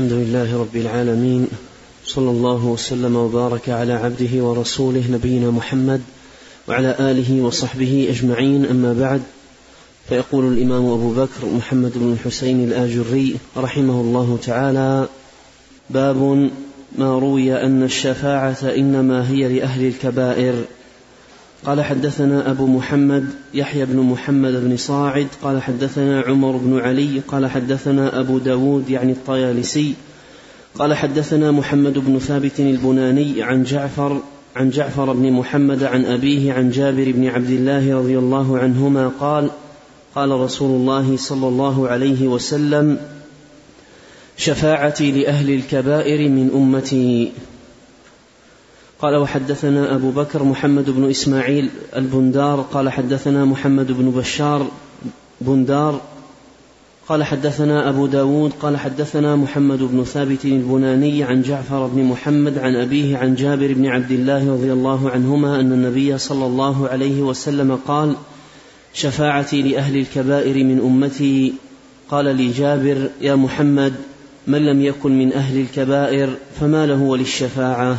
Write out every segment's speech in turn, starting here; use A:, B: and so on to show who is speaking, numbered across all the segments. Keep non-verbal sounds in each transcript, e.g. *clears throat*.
A: الحمد لله رب العالمين صلى الله وسلم وبارك على عبده ورسوله نبينا محمد وعلى آله وصحبه أجمعين أما بعد فيقول الإمام أبو بكر محمد بن الحسين الآجري رحمه الله تعالى باب ما روي أن الشفاعة إنما هي لأهل الكبائر. قال حدثنا أبو محمد يحيى بن محمد بن صاعد قال حدثنا عمر بن علي قال حدثنا أبو داود يعني الطيالسي قال حدثنا محمد بن ثابت البناني عن جعفر عن جعفر بن محمد عن أبيه عن جابر بن عبد الله رضي الله عنهما قال قال رسول الله صلى الله عليه وسلم شفاعتي لأهل الكبائر من أمتي. قال وحدثنا أبو بكر محمد بن إسماعيل البندار قال حدثنا محمد بن بشار بندار قال حدثنا أبو داود قال حدثنا محمد بن ثابت البناني عن جعفر بن محمد عن أبيه عن جابر بن عبد الله رضي الله عنهما أن النبي صلى الله عليه وسلم قال شفاعتي لأهل الكبائر من أمتي. قال لي جابر يا محمد من لم يكن من أهل الكبائر فما له وللشفاعة؟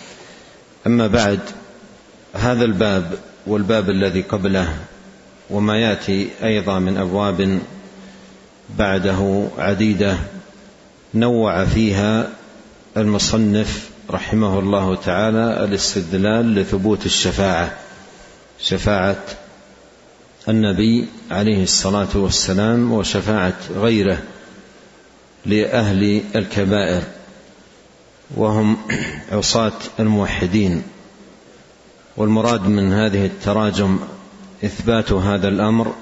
B: أما بعد هذا الباب والباب الذي قبله وما يأتي أيضا من أبواب بعده عديدة نوع فيها المصنف رحمه الله تعالى الاستدلال لثبوت الشفاعة شفاعة النبي عليه الصلاة والسلام وشفاعة غيره لأهل الكبائر. وهم عصاة الموحدين. والمراد من هذه التراجم إثبات هذا الأمر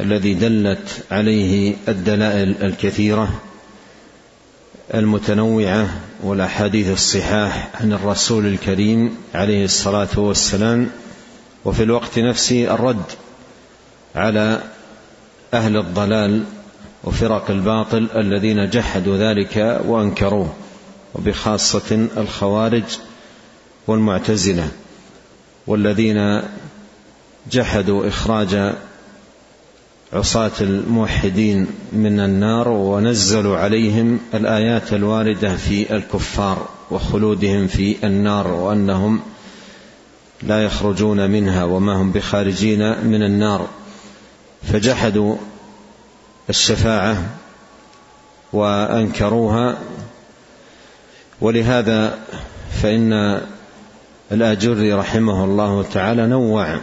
B: الذي دلت عليه الدلائل الكثيرة المتنوعة والأحاديث الصحاح عن الرسول الكريم عليه الصلاة والسلام وفي الوقت نفسه الرد على أهل الضلال وفرق الباطل الذين جحدوا ذلك وأنكروه. وبخاصة الخوارج والمعتزلة والذين جحدوا إخراج عصاة الموحدين من النار ونزلوا عليهم الآيات الواردة في الكفار وخلودهم في النار وأنهم لا يخرجون منها وما هم بخارجين من النار فجحدوا الشفاعة وأنكروها ولهذا فإن الآجري رحمه الله تعالى نوع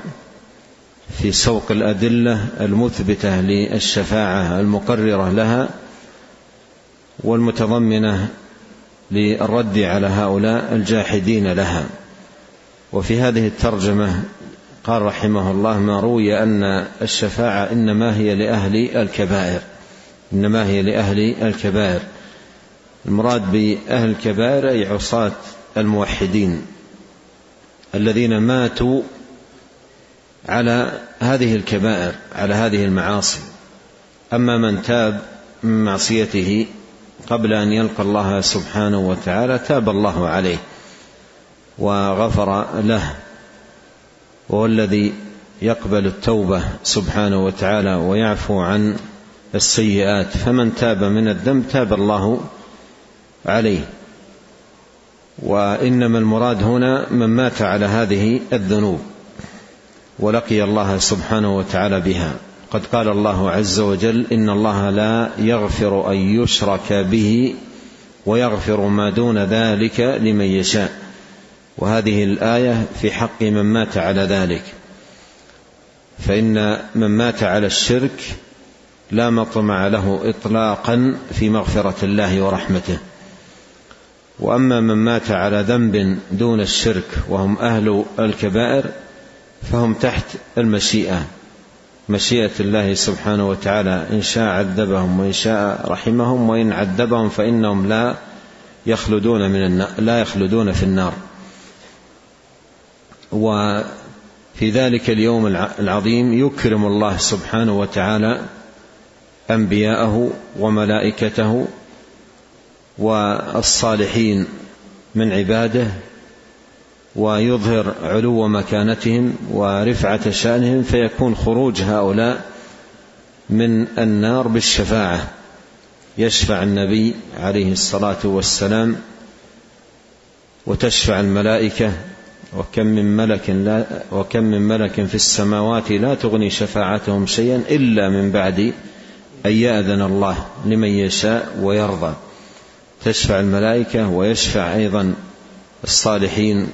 B: في سوق الأدلة المثبتة للشفاعة المقررة لها والمتضمنة للرد على هؤلاء الجاحدين لها. وفي هذه الترجمة قال رحمه الله ما روي أن الشفاعة إنما هي لأهل الكبائر. إنما هي لأهل الكبائر. المراد بأهل الكبائر أي عصاة الموحدين الذين ماتوا على هذه الكبائر على هذه المعاصي. أما من تاب من معصيته قبل أن يلقى الله سبحانه وتعالى تاب الله عليه وغفر له. وهو الذي يقبل التوبة سبحانه وتعالى ويعفو عن السيئات. فمن تاب من الذنب تاب الله عليه وإنما المراد هنا من مات على هذه الذنوب ولقي الله سبحانه وتعالى بها. قد قال الله عز وجل إن الله لا يغفر أن يشرك به ويغفر ما دون ذلك لمن يشاء. وهذه الآية في حق من مات على ذلك. فإن من مات على الشرك لا مطمع له اطلاقا في مغفرة الله ورحمته. وأما من مات على ذنب دون الشرك وهم أهل الكبائر فهم تحت المشيئة مشيئة الله سبحانه وتعالى. إن شاء عذبهم وإن شاء رحمهم وإن عذبهم فإنهم لا يخلدون من النار لا يخلدون في النار. وفي ذلك اليوم العظيم يكرم الله سبحانه وتعالى أنبياءه وملائكته والصالحين من عباده ويظهر علو مكانتهم ورفعة شأنهم فيكون خروج هؤلاء من النار بالشفاعة. يشفع النبي عليه الصلاة والسلام وتشفع الملائكة وكم من ملك لا وكم من ملك في السماوات لا تغني شفاعتهم شيئا إلا من بعد أن يأذن الله لمن يشاء ويرضى. تشفع الملائكة ويشفع أيضا الصالحين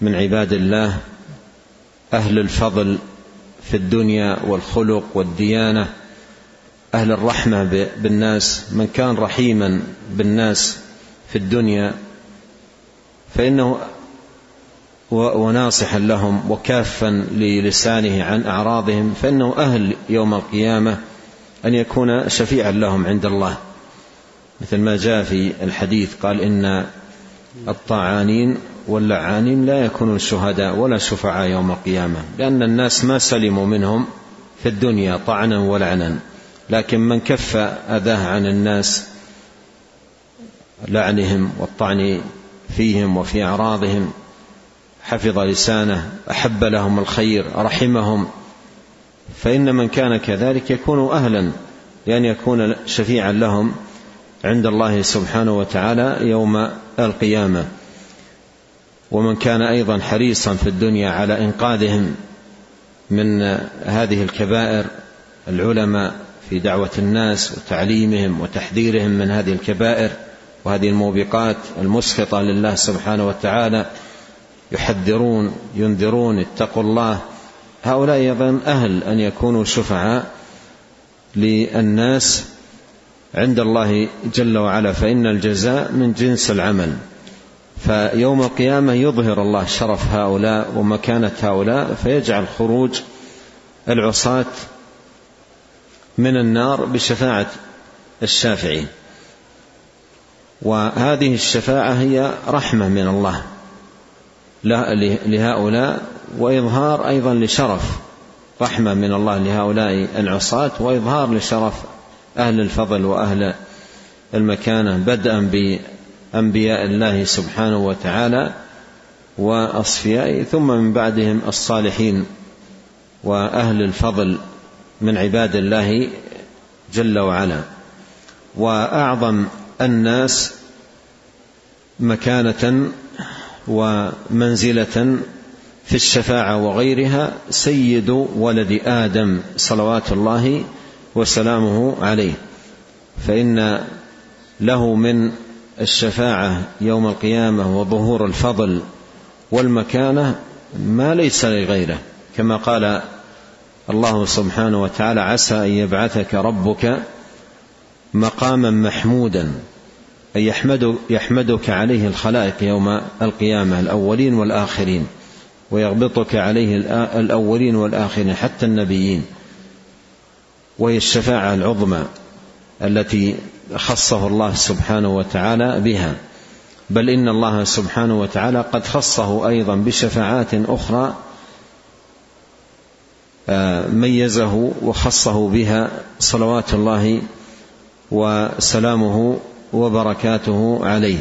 B: من عباد الله أهل الفضل في الدنيا والخلق والديانة أهل الرحمة بالناس من كان رحيما بالناس في الدنيا فإنه وناصحا لهم وكافا للسانه عن أعراضهم فإنه أهل يوم القيامة أن يكون شفيعا لهم عند الله. مثل ما جاء في الحديث قال إن الطاعانين واللعانين لا يكونون شهداء ولا شفعاء يوم القيامة لأن الناس ما سلموا منهم في الدنيا طعنا ولعنا لكن من كف أذاه عن الناس لعنهم والطعن فيهم وفي أعراضهم حفظ لسانه أحب لهم الخير رحمهم فإن من كان كذلك يكون أهلا لأن يكون شفيعا لهم عند الله سبحانه وتعالى يوم القيامة. ومن كان أيضا حريصا في الدنيا على إنقاذهم من هذه الكبائر العلماء في دعوة الناس وتعليمهم وتحذيرهم من هذه الكبائر وهذه الموبقات المسخطة لله سبحانه وتعالى يحذرون ينذرون اتقوا الله. هؤلاء أيضا أهل أن يكونوا شفعاء للناس عند الله جل وعلا فإن الجزاء من جنس العمل. فيوم القيامة يظهر الله شرف هؤلاء ومكانة هؤلاء فيجعل خروج العصاة من النار بشفاعة الشافعين. وهذه الشفاعة هي رحمة من الله لهؤلاء وإظهار أيضا لشرف رحمة من الله لهؤلاء العصاة وإظهار لشرف أهل الفضل وأهل المكانة بدءا انبياء الله سبحانه وتعالى واصفيائه ثم من بعدهم الصالحين وأهل الفضل من عباد الله جل وعلا. وأعظم الناس مكانة ومنزلة في الشفاعة وغيرها سيد ولد آدم صلوات الله وسلامه عليه. فإن له من الشفاعة يوم القيامة وظهور الفضل والمكانة ما ليس لغيره. كما قال الله سبحانه وتعالى عسى أن يبعثك ربك مقاما محمودا أي يحمد يحمدك عليه الخلائق يوم القيامة الأولين والآخرين ويغبطك عليه الأولين والآخرين حتى النبيين. وهي الشفاعة العظمى التي خصه الله سبحانه وتعالى بها. بل إن الله سبحانه وتعالى قد خصه أيضا بشفاعات أخرى آه، ميزه وخصه بها صلوات الله وسلامه وبركاته عليه.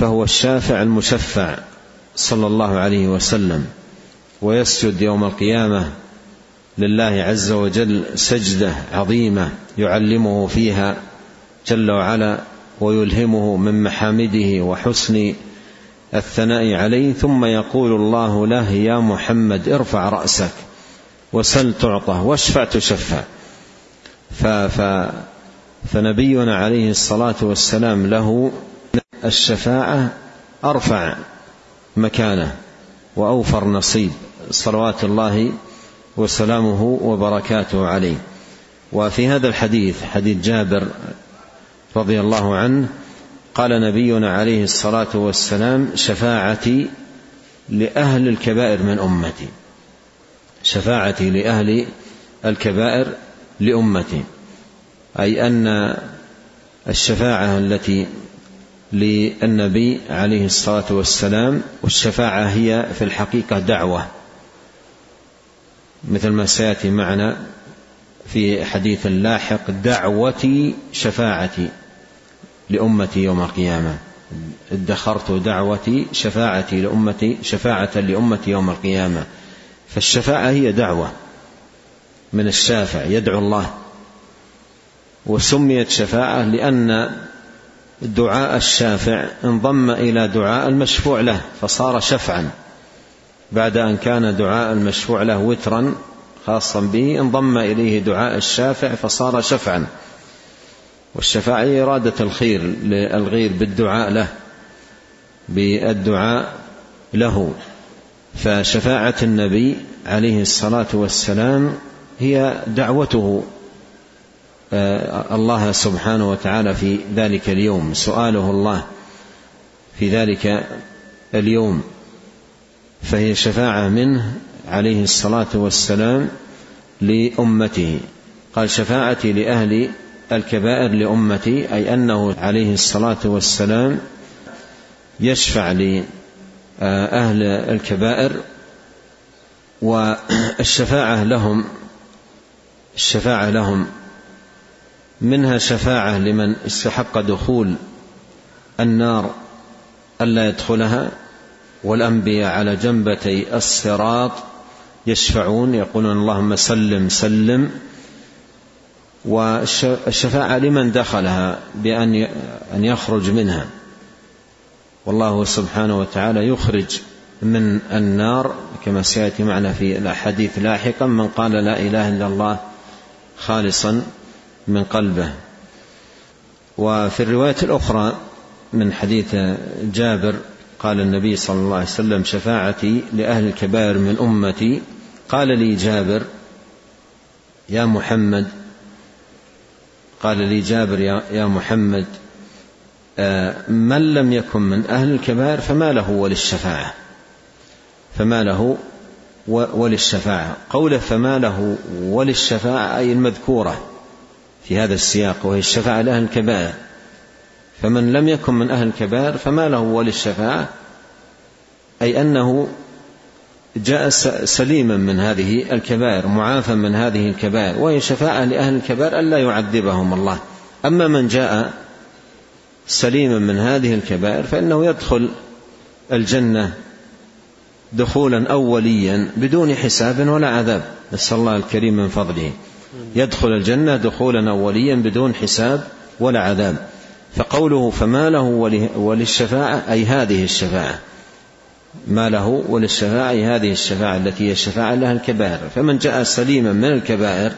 B: فهو الشافع المشفع صلى الله عليه وسلم ويسجد يوم القيامة لله عز وجل سجدة عظيمة يعلمه فيها جل وعلا ويلهمه من محامده وحسن الثناء عليه ثم يقول الله له يا محمد ارفع رأسك وسل تعطى واشفع تشفع. فنبينا عليه الصلاة والسلام له الشفاعة أرفع مكانه وأوفر نصيب. صلوات الله وسلامه وبركاته عليه. وفي هذا الحديث حديث جابر رضي الله عنه قال نبينا عليه الصلاة والسلام شفاعتي لأهل الكبائر من أمتي. شفاعتي لأهل الكبائر لأمتي. أي أن الشفاعة التي للنبي عليه الصلاة والسلام والشفاعة هي في الحقيقة دعوة. مثل ما سيأتي معنا في حديث لاحق دعوتي شفاعتي لأمتي يوم القيامة. ادخرت دعوتي شفاعتي لأمتي شفاعة لأمتي يوم القيامة. فالشفاعة هي دعوة من الشافع يدعو الله. وسميت شفاعة لأن دعاء الشافع انضم إلى دعاء المشفوع له فصار شفعا. بعد أن كان دعاء المشفوع له وترا خاصا به انضم إليه دعاء الشافع فصار شفعا. والشفاعة إرادة الخير للغير بالدعاء له بالدعاء له. فشفاعة النبي عليه الصلاة والسلام هي دعوته آه، الله سبحانه وتعالى في ذلك اليوم سؤاله الله في ذلك اليوم. فهي شفاعة منه عليه الصلاة والسلام لأمته. قال شفاعتي لأهل الكبائر لأمتي أي أنه عليه الصلاة والسلام يشفع لأهل الكبائر والشفاعة لهم الشفاعة لهم. منها شفاعة لمن استحق دخول النار ألا يدخلها والأنبياء على جنبتي الصراط يشفعون يقولون اللهم سلم سلم. والشفاعة لمن دخلها بأن أن يخرج منها. والله سبحانه وتعالى يخرج من النار كما سيأتي معنا في الأحاديث لاحقا من قال لا إله إلا الله خالصا من قلبه. وفي الرواية الأخرى من حديث جابر قال النبي صلى الله عليه وسلم شفاعتي لأهل الكبائر من أمتي قال لي جابر يا محمد. قال لي جابر يا محمد آه، من لم يكن من أهل الكبائر فما له وللشفاعة. فما له وللشفاعة. قوله فما له وللشفاعة أي المذكورة في هذا السياق وهي الشفاعة لأهل الكبائر. فمن لم يكن من أهل الكبائر فما له وللشفاعة أي أنه جاء سليما من هذه الكبائر معافى من هذه الكبائر وهي شفاعة لأهل الكبائر ألا يعذبهم الله. أما من جاء سليما من هذه الكبائر فإنه يدخل الجنة دخولا أوليا بدون حساب ولا عذاب. نسأل الله الكريم من فضله. يدخل الجنة دخولا أوليا بدون حساب ولا عذاب. فقوله فما له وللشفاعة أي هذه الشفاعة. ما له وللشفاعة هذه الشفاعة التي هي الشفاعة لها الكبائر. فمن جاء سليما من الكبائر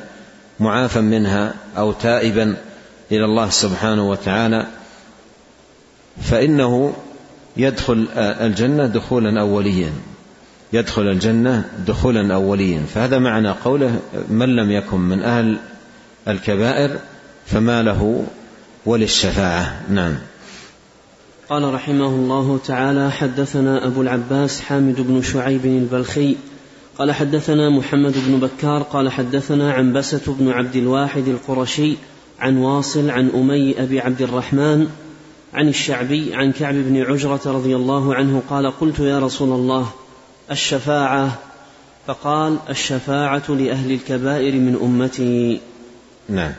B: معافى منها أو تائبا إلى الله سبحانه وتعالى فإنه يدخل الجنة دخولا أوليا. يدخل الجنة دخولا أوليا. فهذا معنى قوله من لم يكن من أهل الكبائر فما له وللشفاعة. نعم.
A: قال رحمه الله تعالى حدثنا أبو العباس حامد بن شعيب البلخي قال حدثنا محمد بن بكار قال حدثنا عنبسة بن عبد الواحد القرشي عن واصل عن أمي أبي عبد الرحمن عن الشعبي عن كعب بن عجرة رضي الله عنه قال قلت يا رسول الله الشفاعة؟ فقال الشفاعة لأهل الكبائر من أمتي.
B: نعم.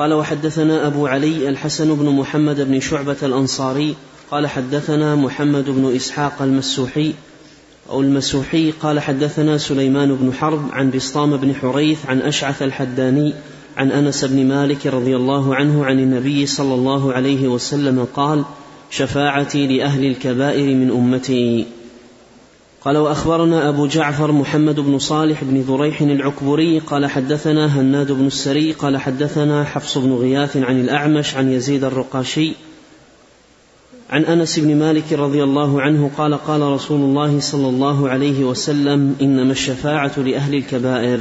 A: قال وحدثنا أبو علي الحسن بن محمد بن شعبة الأنصاري قال حدثنا محمد بن إسحاق المسوحي أو المسوحي قال حدثنا سليمان بن حرب عن بسطام بن حريث عن أشعث الحداني عن أنس بن مالك رضي الله عنه عن النبي صلى الله عليه وسلم قال شفاعتي لأهل الكبائر من أمتي. قال وأخبرنا أبو جعفر محمد بن صالح بن ذريح العكبري قال حدثنا هناد بن السري قال حدثنا حفص بن غياث عن الأعمش عن يزيد الرقاشي عن أنس بن مالك رضي الله عنه قال قال رسول الله صلى الله عليه وسلم إنما الشفاعة لأهل الكبائر.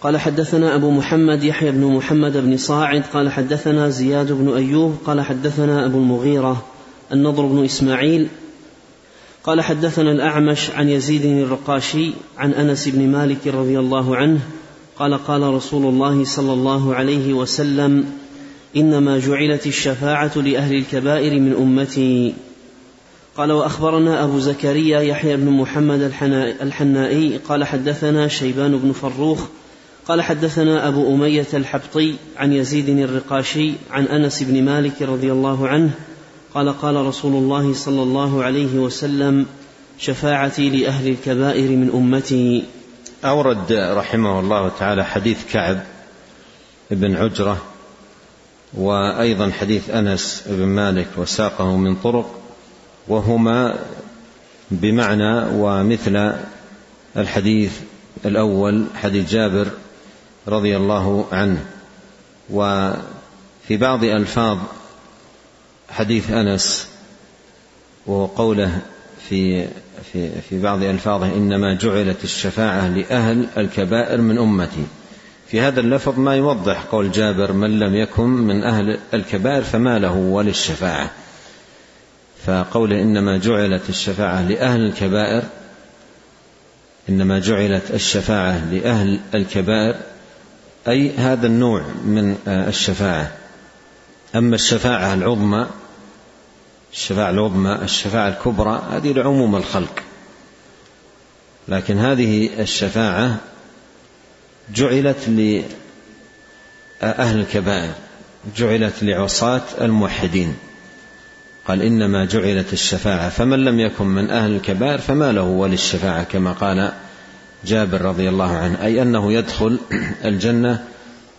A: قال حدثنا أبو محمد يحيى بن محمد بن صاعد قال حدثنا زياد بن أيوب قال حدثنا أبو المغيرة النضر بن إسماعيل قال حدثنا الأعمش عن يزيد الرقاشي عن أنس بن مالك رضي الله عنه قال قال رسول الله صلى الله عليه وسلم إنما جعلت الشفاعة لأهل الكبائر من أمتي. قال وأخبرنا أبو زكريا يحيى بن محمد الحنائي قال حدثنا شيبان بن فروخ قال حدثنا أبو أمية الحبطي عن يزيد الرقاشي عن أنس بن مالك رضي الله عنه قال قال رسول الله صلى الله عليه وسلم شفاعتي لأهل الكبائر من أمتي.
B: أورد رحمه الله تعالى حديث كعب بن عجرة وأيضا حديث أنس بن مالك وساقه من طرق وهما بمعنى ومثل الحديث الأول حديث جابر رضي الله عنه. وفي بعض ألفاظ حديث أنس وقوله في في في بعض ألفاظه إنما جعلت الشفاعة لأهل الكبائر من أمتي. في هذا اللفظ ما يوضح قول جابر من لم يكن من أهل الكبائر فما له وللشفاعة. فقوله إنما جعلت الشفاعة لأهل الكبائر إنما جعلت الشفاعة لأهل الكبائر أي هذا النوع من الشفاعة. أما الشفاعة العظمى الشفاعة العظمى الشفاعة الكبرى هذه لعموم الخلق. لكن هذه الشفاعة جعلت لأهل الكبائر جعلت لعصاة الموحدين. قال إنما جعلت الشفاعة فمن لم يكن من أهل الكبائر فما له وللشفاعة كما قال جابر رضي الله عنه أي أنه يدخل *clears throat* الجنة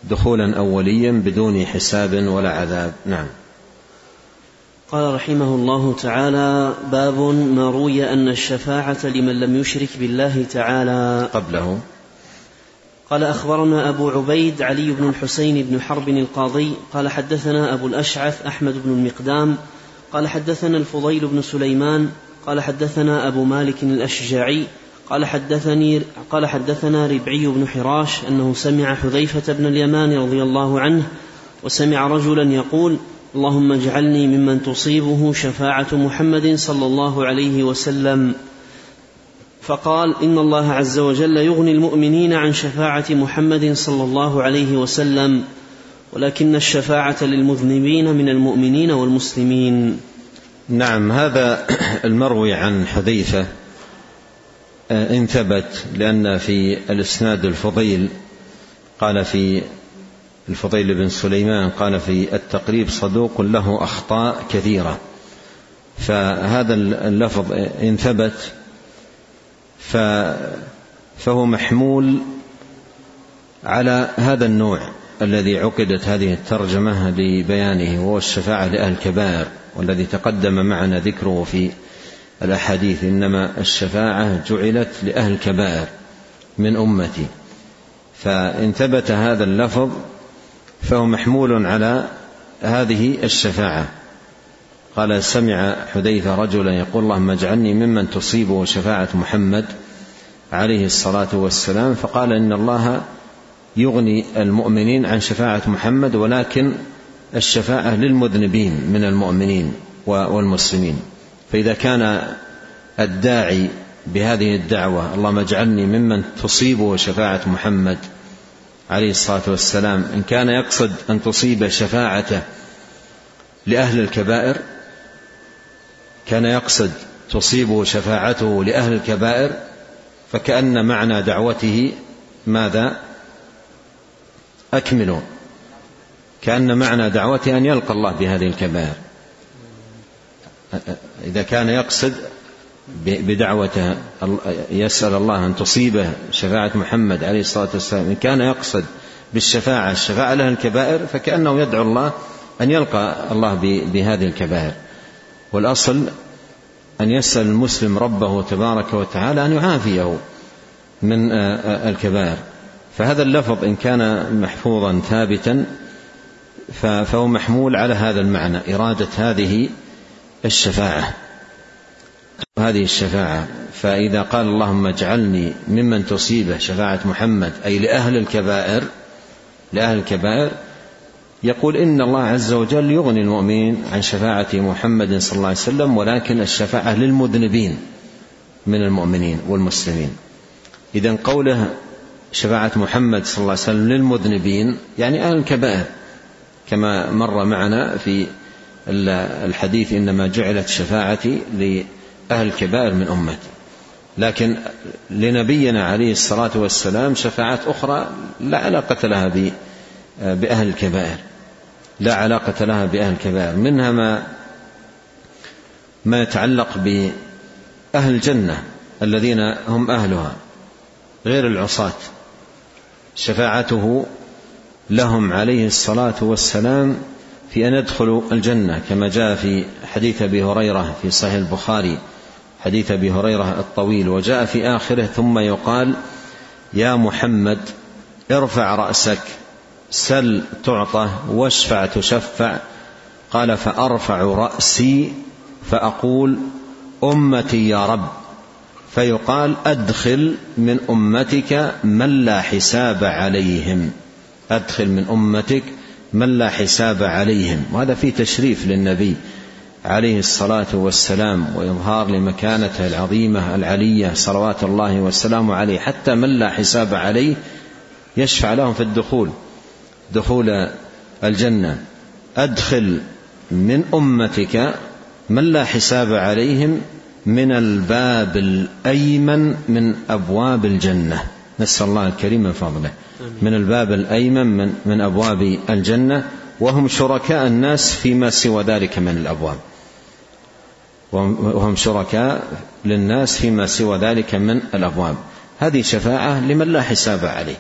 B: دخولا أوليا بدون حساب ولا عذاب. نعم.
A: قال رحمه الله تعالى باب ما روي أن الشفاعة لمن لم يشرك بالله تعالى.
B: قبله.
A: قال أخبرنا أبو عبيد علي بن الحسين بن حرب القاضي. قال حدثنا أبو الأشعث أحمد بن المقدام. قال حدثنا الفضيل بن سليمان. قال حدثنا أبو مالك الأشجعي. قال حدثني قال حدثنا ربعي بن حراش أنه سمع حذيفة بن اليمان رضي الله عنه وسمع رجلا يقول اللهم اجعلني ممن تصيبه شفاعة محمد صلى الله عليه وسلم فقال إن الله عز وجل يغني المؤمنين عن شفاعة محمد صلى الله عليه وسلم ولكن الشفاعة للمذنبين من المؤمنين والمسلمين
B: نعم هذا المروي عن حذيفة إن ثبت لأن في الإسناد الفضيل قال في الفضيل بن سليمان قال في التقريب صدوق له أخطاء كثيرة. فهذا اللفظ إن ثبت فهو محمول على هذا النوع الذي عقدت هذه الترجمة لبيانه وهو الشفاعة لأهل الكبائر والذي تقدم معنا ذكره في الأحاديث إنما الشفاعة جعلت لأهل الكبائر من أمتي. فإن ثبت هذا اللفظ فهو محمول على هذه الشفاعة. قال سمع حذيفة رجلا يقول اللهم اجعلني ممن تصيبه شفاعة محمد عليه الصلاة والسلام. فقال إن الله يغني المؤمنين عن شفاعة محمد ولكن الشفاعة للمذنبين من المؤمنين والمسلمين. فإذا كان الداعي بهذه الدعوة اللهم اجعلني ممن تصيبه شفاعة محمد عليه الصلاة والسلام. إن كان يقصد أن تصيب شفاعته لأهل الكبائر كان يقصد تصيبه شفاعته لأهل الكبائر فكأن معنى دعوته ماذا؟ أكملوا كأن معنى دعوته أن يلقى الله بهذه الكبائر. إذا كان يقصد بدعوته يسأل الله أن تصيبه شفاعة محمد عليه الصلاة والسلام. إن كان يقصد بالشفاعة الشفاعة لها الكبائر فكأنه يدعو الله أن يلقى الله بهذه الكبائر. والأصل أن يسأل المسلم ربه تبارك وتعالى أن يعافيه من الكبائر. فهذا اللفظ إن كان محفوظا ثابتا فهو محمول على هذا المعنى إرادة هذه الشفاعة. هذه الشفاعة فإذا قال اللهم اجعلني ممن تصيبه شفاعة محمد أي لأهل الكبائر لأهل الكبائر يقول إن الله عز وجل يغني المؤمنين عن شفاعة محمد صلى الله عليه وسلم ولكن الشفاعة للمذنبين من المؤمنين والمسلمين. إذا قوله شفاعة محمد صلى الله عليه وسلم للمذنبين يعني أهل الكبائر كما مر معنا في الحديث إنما جعلت شفاعتي لأهل الكبائر من أمتي. لكن لنبينا عليه الصلاة والسلام شفاعات أخرى لا علاقة لها بأهل الكبائر. لا علاقة لها بأهل الكبائر. منها ما ما يتعلق بأهل الجنة الذين هم أهلها غير العصاة. شفاعته لهم عليه الصلاة والسلام في أن يدخلوا الجنة كما جاء في حديث أبي هريرة في صحيح البخاري حديث أبي هريرة الطويل وجاء في آخره ثم يقال يا محمد ارفع رأسك سل تعطى واشفع تشفع. قال فأرفع رأسي فأقول أمتي يا رب. فيقال أدخل من أمتك من لا حساب عليهم. أدخل من أمتك من لا حساب عليهم. وهذا فيه تشريف للنبي عليه الصلاة والسلام وإظهار لمكانته العظيمة العلية صلوات الله والسلام عليه. حتى من لا حساب عليه يشفع لهم في الدخول دخول الجنة. أدخل من أمتك من لا حساب عليهم من الباب الأيمن من أبواب الجنة. نسأل الله الكريم من فضله. من الباب الأيمن من, من أبواب الجنة وهم شركاء الناس فيما سوى ذلك من الأبواب. وهم شركاء للناس فيما سوى ذلك من الأبواب. هذه شفاعة لمن لا حساب عليه.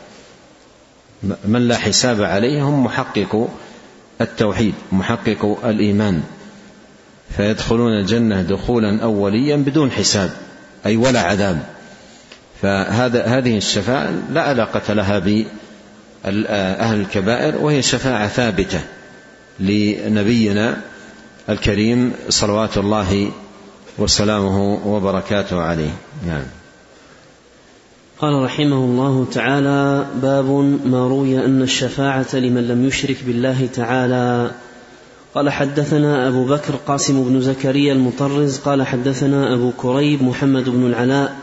B: من لا حساب عليه هم محقق التوحيد محقق الإيمان. فيدخلون الجنة دخولا أوليا بدون حساب أي ولا عذاب. فهذا هذه الشفاعة لا علاقة لها بأهل الكبائر وهي شفاعة ثابتة لنبينا الكريم صلوات الله وسلامه وبركاته عليه. نعم.
A: قال رحمه الله تعالى باب ما روي أن الشفاعة لمن لم يشرك بالله تعالى. قال حدثنا أبو بكر قاسم بن زكريا المطرز قال حدثنا أبو كريب محمد بن العلاء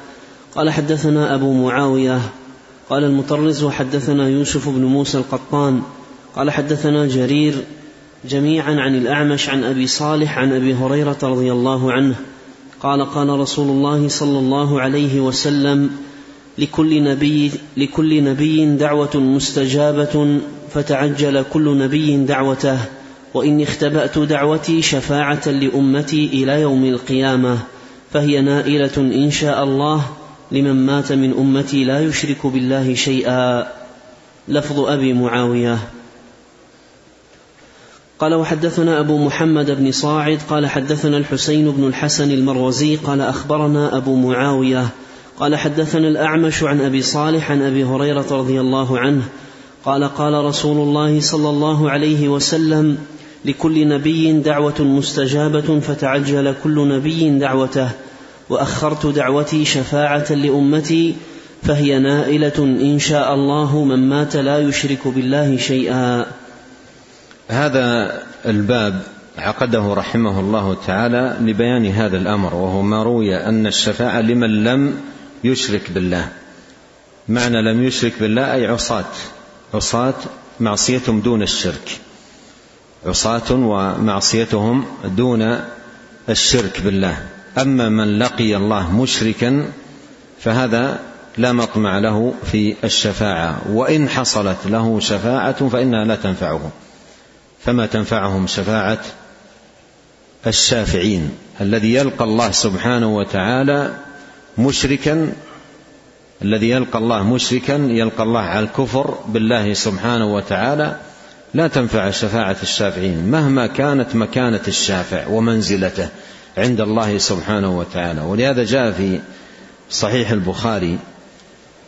A: قال حدثنا أبو معاوية قال المطرز وحدثنا يوسف بن موسى القطان قال حدثنا جرير جميعا عن الأعمش عن أبي صالح عن أبي هريرة رضي الله عنه قال قال رسول الله صلى الله عليه وسلم لكل نبي لكل نبي دعوة مستجابة فتعجل كل نبي دعوته وإني اختبأت دعوتي شفاعة لأمتي إلى يوم القيامة فهي نائلة إن شاء الله لمن مات من أمتي لا يشرك بالله شيئا. لفظ أبي معاوية. قال وحدثنا أبو محمد بن صاعد قال حدثنا الحسين بن الحسن المروزي قال أخبرنا أبو معاوية. قال حدثنا الأعمش عن أبي صالح عن أبي هريرة رضي الله عنه. قال قال رسول الله صلى الله عليه وسلم لكل نبي دعوة مستجابة فتعجل كل نبي دعوته. وأخرت دعوتي شفاعة لأمتي فهي نائلة إن شاء الله من مات لا يشرك بالله شيئا.
B: هذا الباب عقده رحمه الله تعالى لبيان هذا الأمر وهو ما روي أن الشفاعة لمن لم يشرك بالله. معنى لم يشرك بالله أي عصاة. عصاة معصيتهم دون الشرك. عصاة ومعصيتهم دون الشرك بالله. أما من لقي الله مشركا فهذا لا مطمع له في الشفاعة. وإن حصلت له شفاعة فإنها لا تنفعه. فما تنفعهم شفاعة الشافعين الذي يلقى الله سبحانه وتعالى مشركا الذي يلقى الله مشركا يلقى الله على الكفر بالله سبحانه وتعالى لا تنفع شفاعة الشافعين مهما كانت مكانة الشافع ومنزلته. عند الله سبحانه وتعالى. ولهذا جاء في صحيح البخاري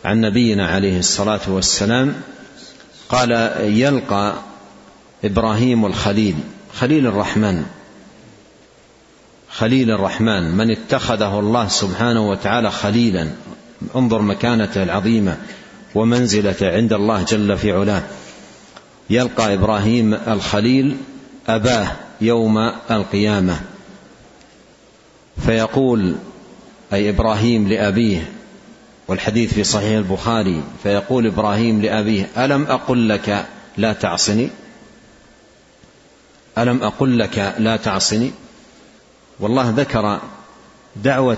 B: عن نبينا عليه الصلاة والسلام قال يلقى إبراهيم الخليل خليل الرحمن خليل الرحمن من اتخذه الله سبحانه وتعالى خليلا. انظر مكانته العظيمة ومنزلته عند الله جل في علاه. يلقى إبراهيم الخليل أباه يوم القيامة. فيقول أي إبراهيم لأبيه والحديث في صحيح البخاري فيقول إبراهيم لأبيه ألم أقل لك لا تعصني؟ ألم أقل لك لا تعصني؟ والله ذكر دعوة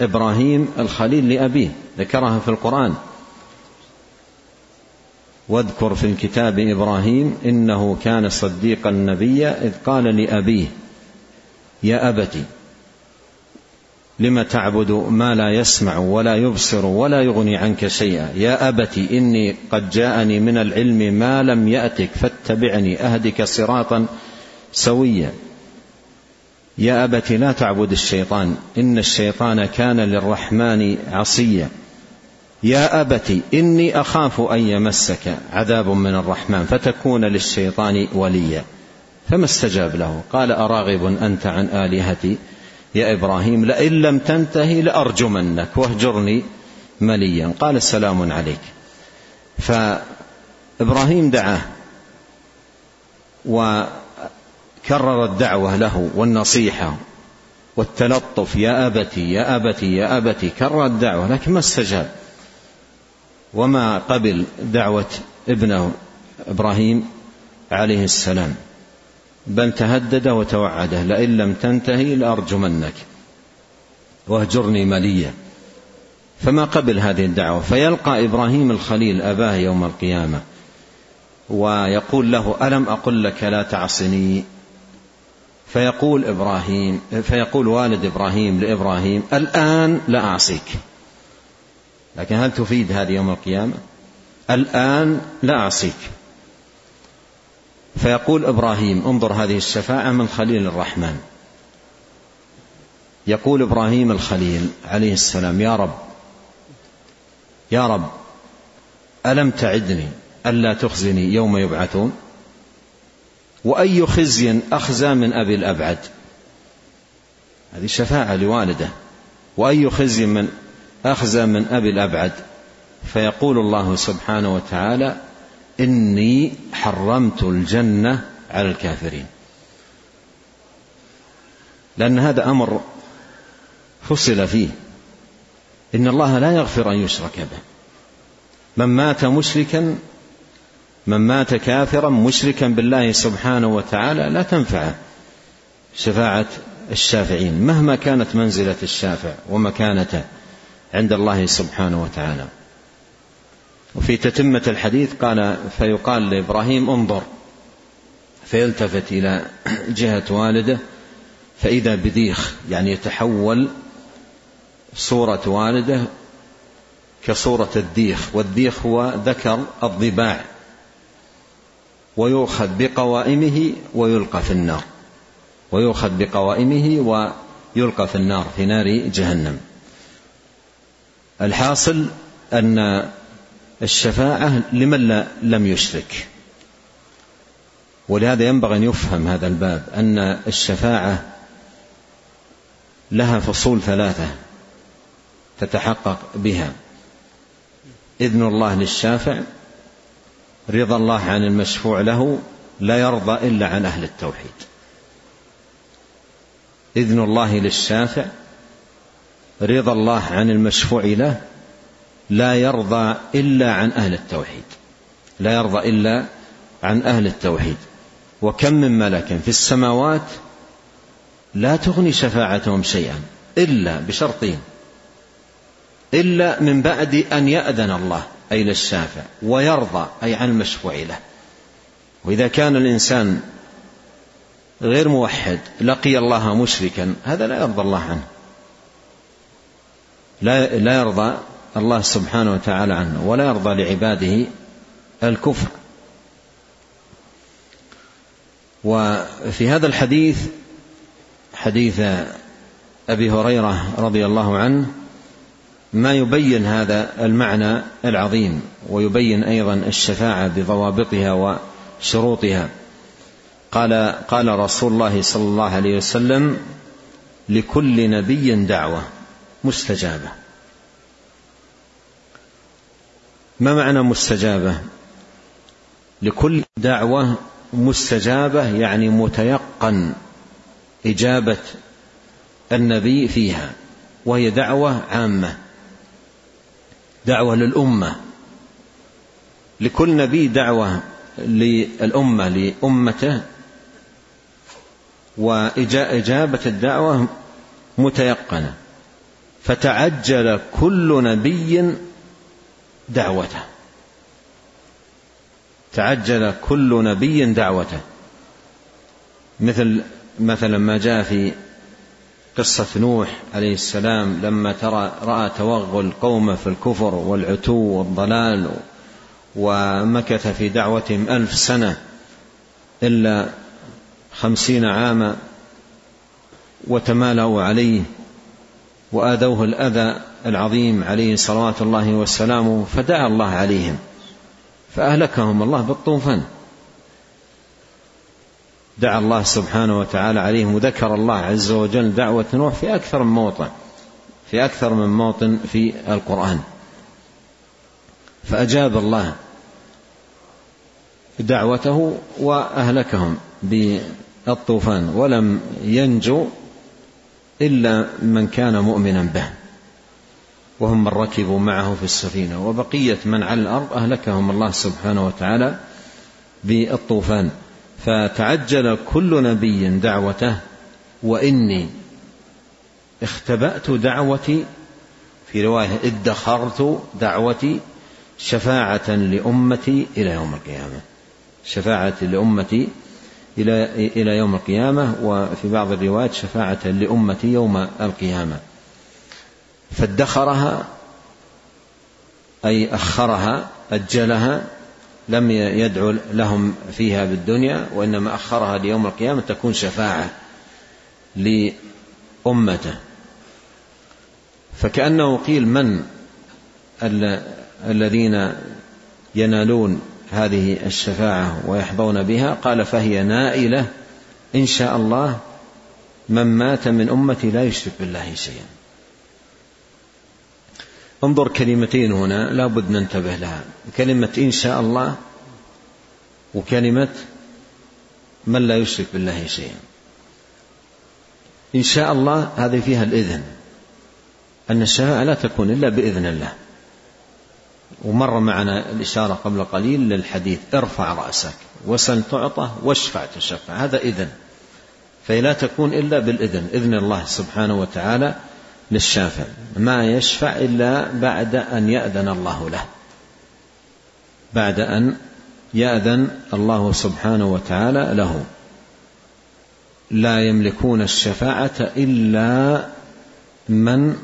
B: إبراهيم الخليل لأبيه ذكرها في القرآن. واذكر في الكتاب إبراهيم إنه كان صديقا نبيا إذ قال لأبيه يا أبت لم تعبد ما لا يسمع ولا يبصر ولا يغني عنك شيئا؟ يا أبت إني قد جاءني من العلم ما لم يأتك فاتبعني أهدك صراطا سويا. يا أبت لا تعبد الشيطان إن الشيطان كان للرحمن عصيا. يا أبت إني أخاف أن يمسك عذاب من الرحمن فتكون للشيطان وليا. فما استجاب له؟ قال أراغب أنت عن آلهتي؟ يا إبراهيم لئن لم تنتهي لأرجمنك واهجرني مليا. قال السلام عليك. فإبراهيم دعاه وكرر الدعوة له والنصيحة والتلطف. يا أبتي يا أبتي يا أبتي كرر الدعوة لكن ما استجاب. وما قبل دعوة ابنه إبراهيم عليه السلام. بل تهدد وتوعده لئن لم تنتهي لأرجمنك. واهجرني مليا. فما قبل هذه الدعوة فيلقى إبراهيم الخليل أباه يوم القيامة ويقول له ألم أقل لك لا تعصني؟ فيقول إبراهيم فيقول والد إبراهيم لإبراهيم الآن لا أعصيك. لكن هل تفيد هذه يوم القيامة؟ الآن لا أعصيك. فيقول إبراهيم انظر هذه الشفاعة من خليل الرحمن. يقول إبراهيم الخليل عليه السلام يا رب يا رب ألم تعدني ألا تخزني يوم يبعثون؟ وأي خزي أخزى من أبي الأبعد؟ هذه شفاعة لوالده. وأي خزي من أخزى من أبي الأبعد؟ فيقول الله سبحانه وتعالى إني حرمت الجنة على الكافرين. لأن هذا أمر فصل فيه. إن الله لا يغفر أن يشرك به. من مات مشركا من مات كافرا مشركا بالله سبحانه وتعالى لا تنفعه شفاعة الشافعين مهما كانت منزلة الشافع ومكانته عند الله سبحانه وتعالى. وفي تتمة الحديث قال فيقال لإبراهيم انظر فيلتفت إلى جهة والده فإذا بذيخ يعني يتحول صورة والده كصورة الديخ والديخ هو ذكر الضباع ويؤخذ بقوائمه ويلقى في النار ويؤخذ بقوائمه ويلقى في النار في نار جهنم. الحاصل أن الشفاعة لمن لم يشرك. ولهذا ينبغي أن يفهم هذا الباب أن الشفاعة لها فصول ثلاثة تتحقق بها. إذن الله للشافع رضا الله عن المشفوع له لا يرضى إلا عن أهل التوحيد. إذن الله للشافع رضا الله عن المشفوع له لا يرضى إلا عن أهل التوحيد. لا يرضى إلا عن أهل التوحيد. وكم من ملك في السماوات لا تغني شفاعتهم شيئا إلا بشرطين. إلا من بعد أن يأذن الله أي للشافع ويرضى أي عن المشفوع له. وإذا كان الإنسان غير موحد لقي الله مشركا هذا لا يرضى الله عنه. لا لا يرضى الله سبحانه وتعالى عنه ولا يرضى لعباده الكفر. وفي هذا الحديث حديث أبي هريرة رضي الله عنه ما يبين هذا المعنى العظيم ويبين أيضا الشفاعة بضوابطها وشروطها. قال قال رسول الله صلى الله عليه وسلم لكل نبي دعوة مستجابة. ما معنى مستجابة؟ لكل دعوة مستجابة يعني متيقن إجابة النبي فيها وهي دعوة عامة دعوة للأمة. لكل نبي دعوة للأمة لأمته وإجابة الدعوة متيقنة. فتعجل كل نبي دعوته. تعجل كل نبي دعوته. مثل مثلا ما جاء في قصة نوح عليه السلام لما ترى رأى توغل قومه في الكفر والعتو والضلال ومكث في دعوتهم ألف سنة إلا خمسين عاما وتمالوا عليه. وآذوه الأذى العظيم عليه صلوات الله والسلام فدعا الله عليهم فأهلكهم الله بالطوفان. دعا الله سبحانه وتعالى عليهم وذكر الله عز وجل دعوة نوح في أكثر من موطن في أكثر من موطن في القرآن. فأجاب الله دعوته وأهلكهم بالطوفان ولم ينجو إلا من كان مؤمنا به وهم من ركبوا معه في السفينة. وبقية من على الأرض أهلكهم الله سبحانه وتعالى بالطوفان. فتعجل كل نبي دعوته وإني اختبأت دعوتي في رواية ادخرت دعوتي شفاعة لأمتي إلى يوم القيامة. شفاعة لأمتي إلى إلى يوم القيامة وفي بعض الروايات شفاعة لأمتي يوم القيامة. فادخرها أي أخرها أجلها لم يدعو لهم فيها بالدنيا وإنما أخرها ليوم القيامة تكون شفاعة لأمته. فكأنه قيل من الذين ينالون هذه الشفاعة ويحظون بها. قال فهي نائلة. إن شاء الله من مات من أمتي لا يشرك بالله شيئا. انظر كلمتين هنا لابد ننتبه لها. كلمة إن شاء الله وكلمة من لا يشرك بالله شيئا. إن شاء الله هذه فيها الإذن. أن الشفاعة لا تكون إلا بإذن الله. ومر معنا الإشارة قبل قليل للحديث ارفع رأسك وسل تعطى واشفع تشفع. هذا إذن. فهي لا تكون إلا بالإذن إذن الله سبحانه وتعالى للشافع. ما يشفع إلا بعد أن يأذن الله له. بعد أن يأذن الله سبحانه وتعالى له. لا يملكون الشفاعة إلا من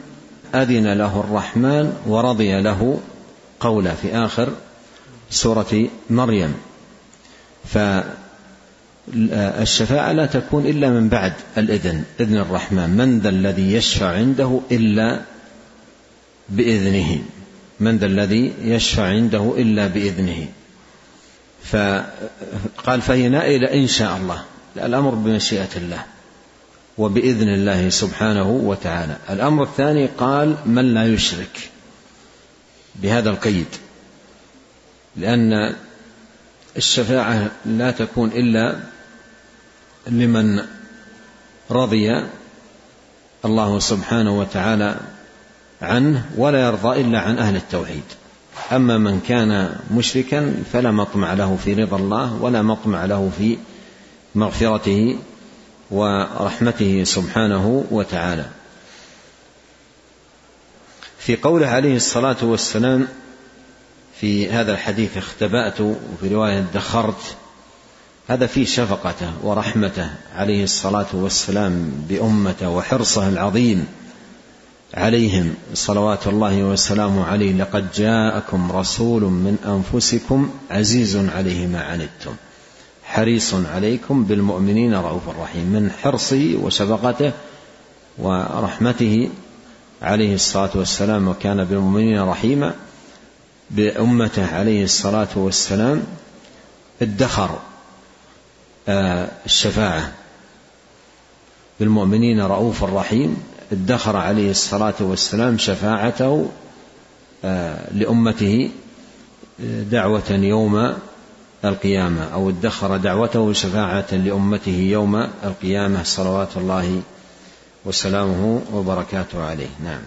B: أذن له الرحمن ورضي له قولا في آخر سورة مريم. فالشفاعة لا تكون إلا من بعد الإذن إذن الرحمن. من ذا الذي يشفع عنده إلا بإذنه. من ذا الذي يشفع عنده إلا بإذنه. فقال فهي نائلة إن شاء الله. الأمر بمشيئة الله وبإذن الله سبحانه وتعالى. الأمر الثاني قال من لا يشرك. بهذا القيد لأن الشفاعة لا تكون إلا لمن رضي الله سبحانه وتعالى عنه ولا يرضى إلا عن أهل التوحيد. أما من كان مشركا فلا مطمع له في رضا الله ولا مطمع له في مغفرته ورحمته سبحانه وتعالى. في قوله عليه الصلاة والسلام في هذا الحديث اختبأت وفي رواية ادخرت هذا فيه شفقته ورحمته عليه الصلاة والسلام بأمته وحرصه العظيم عليهم. صلوات الله وسلامه عليه لقد جاءكم رسول من أنفسكم عزيز عليه ما عنتم حريص عليكم بالمؤمنين رؤوف رحيم من حرصه وشفقته ورحمته عليه الصلاة والسلام وكان بالمؤمنين رحيما بأمته عليه الصلاة والسلام ادخر آه، الشفاعة. بالمؤمنين رؤوف رحيم ادخر عليه الصلاة والسلام شفاعته آه، لأمته دعوة يوم القيامة أو ادخر دعوته شفاعة لأمته يوم القيامة صلوات الله وسلامه وبركاته عليه. نعم.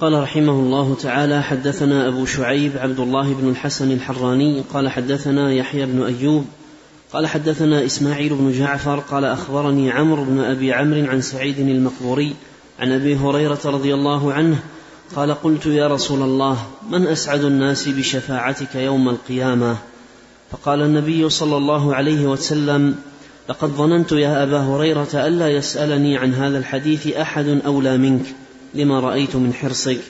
A: قال رحمه الله تعالى حدثنا أبو شعيب عبد الله بن الحسن الحراني قال حدثنا يحيى بن أيوب قال حدثنا إسماعيل بن جعفر قال أخبرني عمرو بن أبي عمرو عن سعيد المقبوري عن أبي هريرة رضي الله عنه قال قلت يا رسول الله من أسعد الناس بشفاعتك يوم القيامة؟ فقال النبي صلى الله عليه وسلم لقد ظننت يا أبا هريرة ألا يسألني عن هذا الحديث أحد أولى منك لما رأيت من حرصك.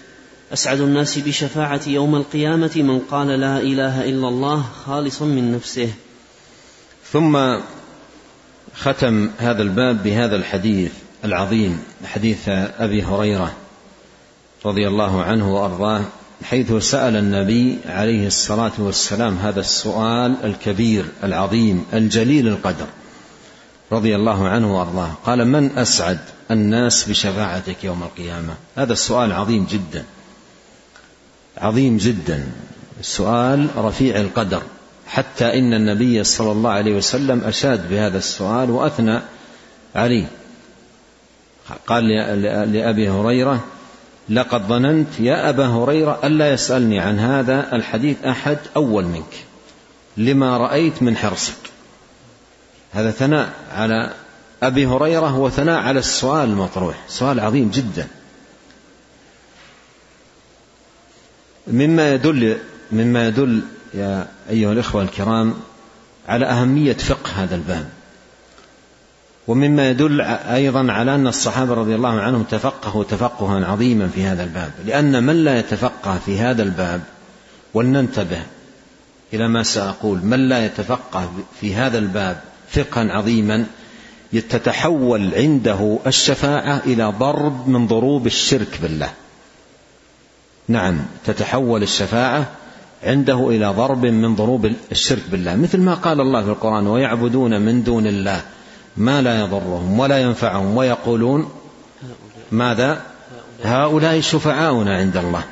A: أسعد الناس بشفاعة يوم القيامة من قال لا إله إلا الله خالصا من نفسه.
B: ثم ختم هذا الباب بهذا الحديث العظيم حديث أبي هريرة رضي الله عنه وأرضاه حيث سأل النبي عليه الصلاة والسلام هذا السؤال الكبير العظيم الجليل القدر. رضي الله عنه وأرضاه. قال من أسعد الناس بشفاعتك يوم القيامة؟ هذا السؤال عظيم جدا. عظيم جدا. السؤال رفيع القدر. حتى إن النبي صلى الله عليه وسلم أشاد بهذا السؤال وأثنى عليه. قال لأبي هريرة لقد ظننت يا أبا هريرة الا يسألني عن هذا الحديث أحد أول منك. لما رأيت من حرصك. هذا ثناء على أبي هريرة وثناء على السؤال المطروح سؤال عظيم جدا. مما يدل مما يدل يا أيها الإخوة الكرام على أهمية فقه هذا الباب. ومما يدل أيضا على أن الصحابة رضي الله عنهم تفقهوا تفقها عظيما في هذا الباب. لأن من لا يتفقه في هذا الباب ولننتبه إلى ما سأقول من لا يتفقه في هذا الباب فقها عظيما تتحول عنده الشفاعة إلى ضرب من ضروب الشرك بالله. نعم تتحول الشفاعة عنده إلى ضرب من ضروب الشرك بالله. مثل ما قال الله في القرآن ويعبدون من دون الله ما لا يضرهم ولا ينفعهم ويقولون ماذا؟ هؤلاء شفعاؤنا عند الله.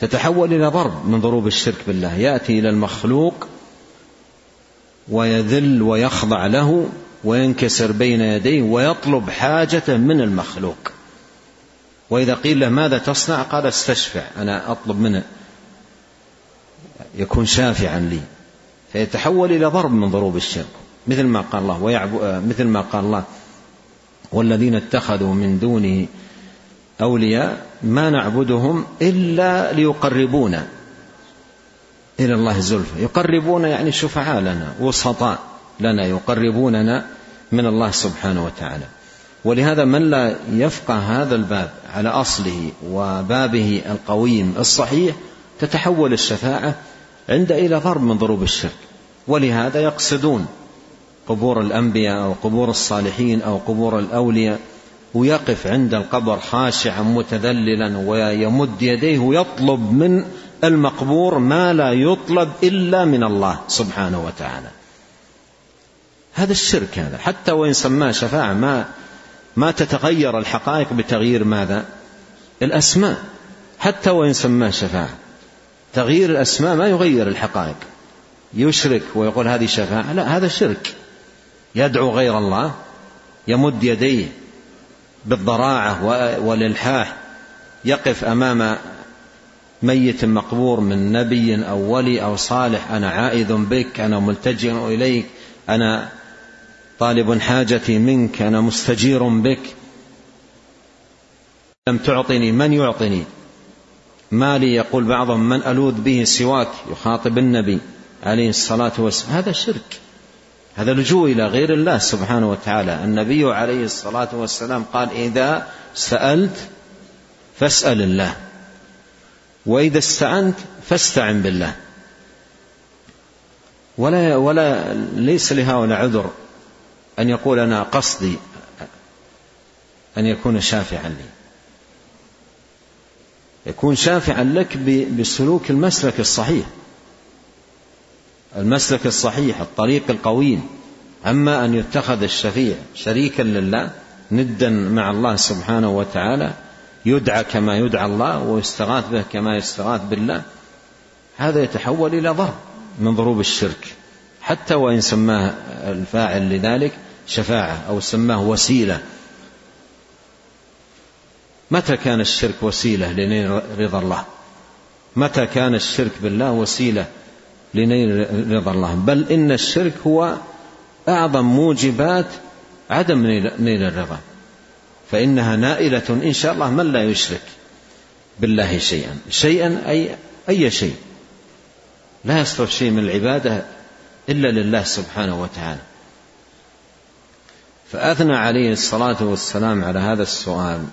B: تتحول إلى ضرب من ضروب الشرك بالله. يأتي إلى المخلوق ويذل ويخضع له وينكسر بين يديه ويطلب حاجة من المخلوق. وإذا قيل له ماذا تصنع؟ قال استشفع أنا أطلب منه. يكون شافعا لي. فيتحول إلى ضرب من ضروب الشرك. مثل ما قال الله. مثل ما قال الله والذين اتخذوا من دونه أولياء ما نعبدهم إلا ليقربونا. إلى الله زلفى. يقربون يعني شفعاء لنا وسطاء لنا يقربوننا من الله سبحانه وتعالى. ولهذا من لا يفقه هذا الباب على أصله وبابه القويم الصحيح تتحول الشفاعة عند إلى ضرب من ضروب الشرك. ولهذا يقصدون قبور الأنبياء أو قبور الصالحين أو قبور الأولياء ويقف عند القبر خاشعا متذللا ويمد يديه ويطلب من المقبور ما لا يطلب إلا من الله سبحانه وتعالى. هذا الشرك هذا. حتى وإن سماه شفاعة ما ما تتغير الحقائق بتغيير ماذا؟ الأسماء. حتى وإن سماه شفاعة. تغيير الأسماء ما يغير الحقائق. يشرك ويقول هذه شفاعة. لا هذا شرك. يدعو غير الله يمد يديه بالضراعة والإلحاح يقف أمام ميت مقبور من نبي أو ولي أو صالح أنا عائذ بك أنا ملتجئ إليك أنا طالب حاجتي منك أنا مستجير بك. لم تعطني من يعطني؟ ما لي يقول بعضهم من ألوذ به سواك يخاطب النبي عليه الصلاة والسلام. هذا شرك. هذا لجوء إلى غير الله سبحانه وتعالى. النبي عليه الصلاة والسلام قال إذا سألت فاسأل الله. وإذا استعنت فاستعن بالله. ولا ولا ليس لهؤلاء عذر أن يقول أنا قصدي أن يكون شافعا لي. يكون شافعا لك بسلوك المسلك الصحيح. المسلك الصحيح الطريق القويم أما أن يتخذ الشفيع شريكا لله ندا مع الله سبحانه وتعالى يدعى كما يدعى الله ويستغاث به كما يستغاث بالله هذا يتحول إلى ضرب من ضروب الشرك. حتى وإن سماه الفاعل لذلك شفاعة أو سماه وسيلة. متى كان الشرك وسيلة لنيل رضا الله؟ متى كان الشرك بالله وسيلة لنيل رضا الله. بل إن الشرك هو أعظم موجبات عدم نيل الرضا. فإنها نائلة إن شاء الله من لا يشرك بالله شيئا. شيئا أي أي شيء. لا يصرف شيء من العبادة إلا لله سبحانه وتعالى. فأثنى عليه الصلاة والسلام على هذا السؤال.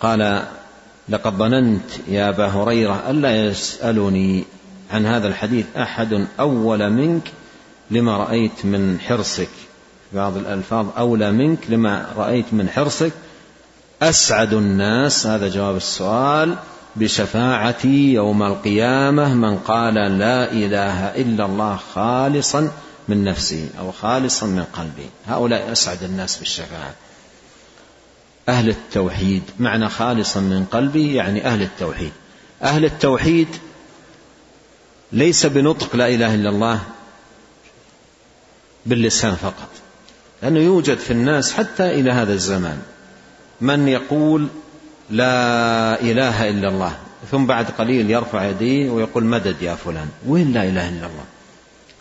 B: قال لقد ظننت يا أبا هريرة ألا يسألني عن هذا الحديث أحد أول منك لما رأيت من حرصك. بعض الألفاظ أولى منك لما رأيت من حرصك. أسعد الناس هذا جواب السؤال بشفاعتي يوم القيامة من قال لا إله إلا الله خالصا من نفسه أو خالصا من قلبه. هؤلاء أسعد الناس بالشفاعة. أهل التوحيد معنى خالصا من قلبه يعني أهل التوحيد. أهل التوحيد ليس بنطق لا إله إلا الله باللسان فقط لأنه يوجد في الناس حتى إلى هذا الزمان. من يقول لا إله إلا الله ثم بعد قليل يرفع يديه ويقول مدد يا فلان وين لا إله إلا الله؟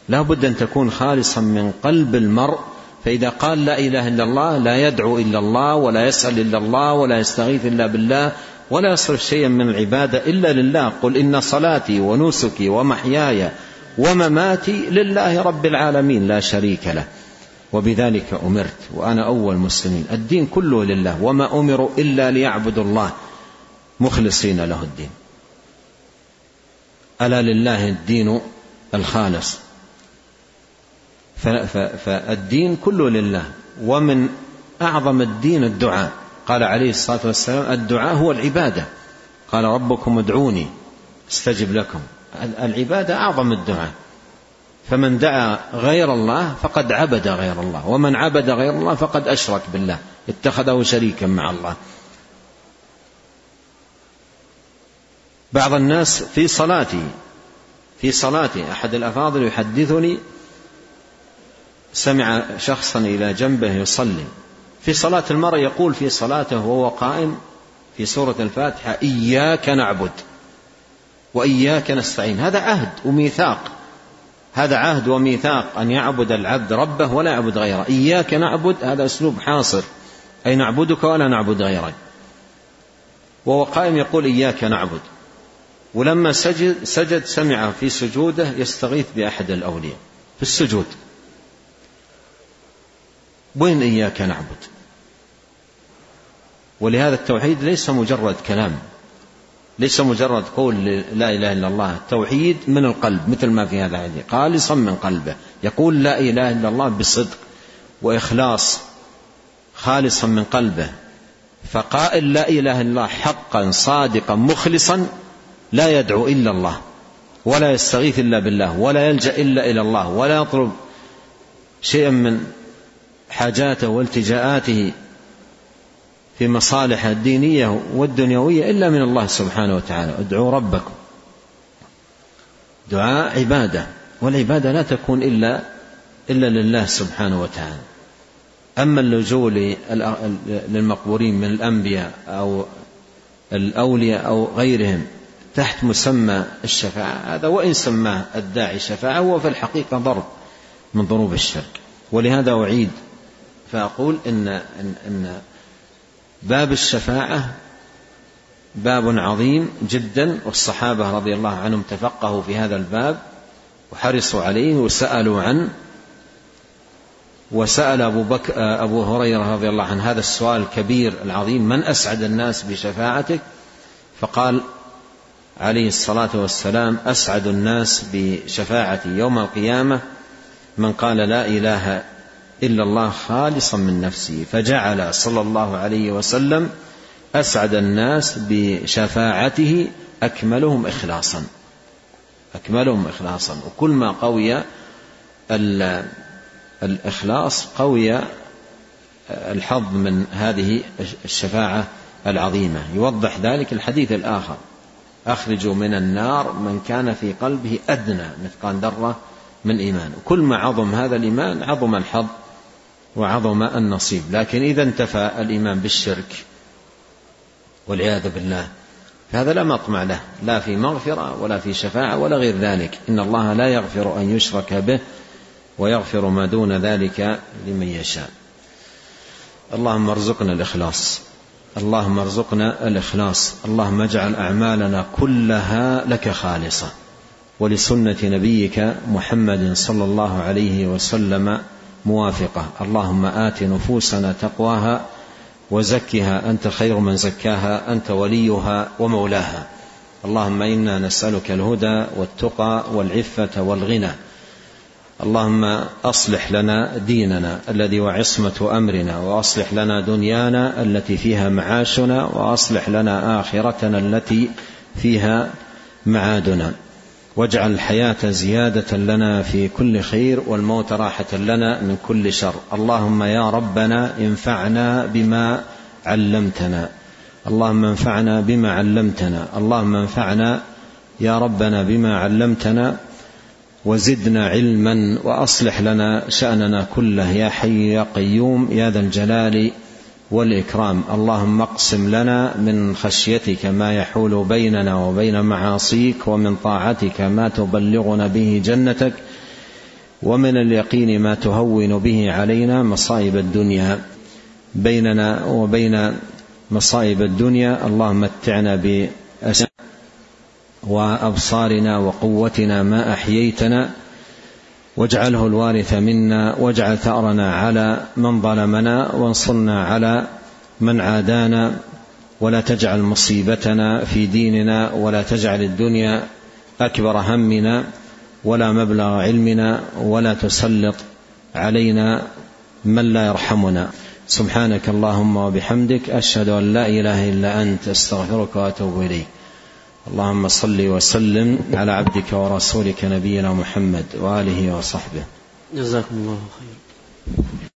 B: لا بد أن تكون خالصا من قلب المرء فإذا قال لا إله إلا الله لا يدعو إلا الله ولا يسأل إلا الله ولا يستغيث إلا بالله ولا يصرف شيئا من العبادة إلا لله. قل إن صلاتي ونسكي ومحياي ومماتي لله رب العالمين لا شريك له. وبذلك أمرت وأنا أول مسلمين. الدين كله لله وما أمروا إلا ليعبدوا الله. مخلصين له الدين. ألا لله الدين الخالص. فالدين كله لله. ومن أعظم الدين الدعاء. قال عليه الصلاة والسلام الدعاء هو العبادة. قال ربكم ادعوني استجب لكم. العبادة أعظم الدعاء. فمن دعا غير الله فقد عبد غير الله ومن عبد غير الله فقد أشرك بالله اتخذه شريكا مع الله. بعض الناس في صلاته في صلاته أحد الأفاضل يحدثني سمع شخصا إلى جنبه يصلي. في صلاة المرء يقول في صلاته وهو قائم في سورة الفاتحة إياك نعبد وإياك نستعين. هذا عهد وميثاق. هذا عهد وميثاق أن يعبد العبد ربه ولا يعبد غيره. إياك نعبد هذا أسلوب حاصر أي نعبدك ولا نعبد غيرك. وهو قائم يقول إياك نعبد. ولما سجد سجد سمع في سجوده يستغيث بأحد الأولياء. في السجود. وين إياك نعبد؟ ولهذا التوحيد ليس مجرد كلام ليس مجرد قول لا إله إلا الله. التوحيد من القلب مثل ما في هذا الحديث. خالصا من قلبه. يقول لا إله إلا الله بصدق وإخلاص خالصا من قلبه. فقائل لا إله إلا الله حقا صادقا مخلصا لا يدعو إلا الله ولا يستغيث إلا بالله ولا يلجأ إلا إلى الله ولا يطلب شيئا من حاجاته والتجاءاته. في مصالحه الدينية والدنيوية إلا من الله سبحانه وتعالى. ادعوا ربكم. دعاء عبادة. والعبادة لا تكون إلا إلا لله سبحانه وتعالى. أما اللجوء للمقبورين من الأنبياء أو الأولياء أو غيرهم تحت مسمى الشفاعة هذا وإن سماه الداعي شفاعة هو في الحقيقة ضرب من ضروب الشرك. ولهذا أعيد فأقول إن, إن, إن باب الشفاعة باب عظيم جدا والصحابة رضي الله عنهم تفقهوا في هذا الباب وحرصوا عليه وسألوا عنه. وسأل أبو, بك أبو هريرة رضي الله عنه هذا السؤال الكبير العظيم من أسعد الناس بشفاعتك؟ فقال عليه الصلاة والسلام أسعد الناس بشفاعتي يوم القيامة من قال لا إله إلا الله خالصا من نفسه فجعل صلى الله عليه وسلم أسعد الناس بشفاعته أكملهم إخلاصا أكملهم إخلاصا. وكل ما قوي الإخلاص قوي الحظ من هذه الشفاعة العظيمة. يوضح ذلك الحديث الآخر. أخرجوا من النار من كان في قلبه أدنى مثقال ذرة من إيمان. كل ما عظم هذا الإيمان عظم الحظ وعظم النصيب. لكن إذا انتفى الإيمان بالشرك والعياذ بالله هذا لا مطمع له لا في مغفرة ولا في شفاعة ولا غير ذلك. إن الله لا يغفر أن يشرك به ويغفر ما دون ذلك لمن يشاء. اللهم ارزقنا الإخلاص. اللهم ارزقنا الإخلاص. اللهم اجعل أعمالنا كلها لك خالصة. ولسنة نبيك محمد صلى الله عليه وسلم موافقة. اللهم آت نفوسنا تقواها وزكها. أنت خير من زكاها أنت وليها ومولاها. اللهم إنا نسألك الهدى والتقى والعفة والغنى. اللهم أصلح لنا ديننا الذي وعصمه أمرنا وأصلح لنا دنيانا التي فيها معاشنا وأصلح لنا آخرتنا التي فيها معادنا. واجعل الحياة زيادة لنا في كل خير والموت راحة لنا من كل شر. اللهم يا ربنا انفعنا بما علمتنا. اللهم انفعنا بما علمتنا. اللهم انفعنا يا ربنا بما علمتنا. وزدنا علما وأصلح لنا شأننا كله. يا حي يا قيوم يا ذا الجلال والإكرام. اللهم اقسم لنا من خشيتك ما يحول بيننا وبين معاصيك ومن طاعتك ما تبلغنا به جنتك ومن اليقين ما تهون به علينا مصائب الدنيا. بيننا وبين مصائب الدنيا اللهم متعنا بأسمائنا وأبصارنا وقوتنا ما أحييتنا واجعله الوارث منا واجعل ثأرنا على من ظلمنا وانصرنا على من عادانا. ولا تجعل مصيبتنا في ديننا ولا تجعل الدنيا أكبر همنا ولا مبلغ علمنا ولا تسلط علينا من لا يرحمنا. سبحانك اللهم وبحمدك أشهد أن لا إله إلا أنت أستغفرك وأتوب إليك. اللهم صل وسلم على عبدك ورسولك نبينا محمد وآله وصحبه.
A: جزاكم الله خيرا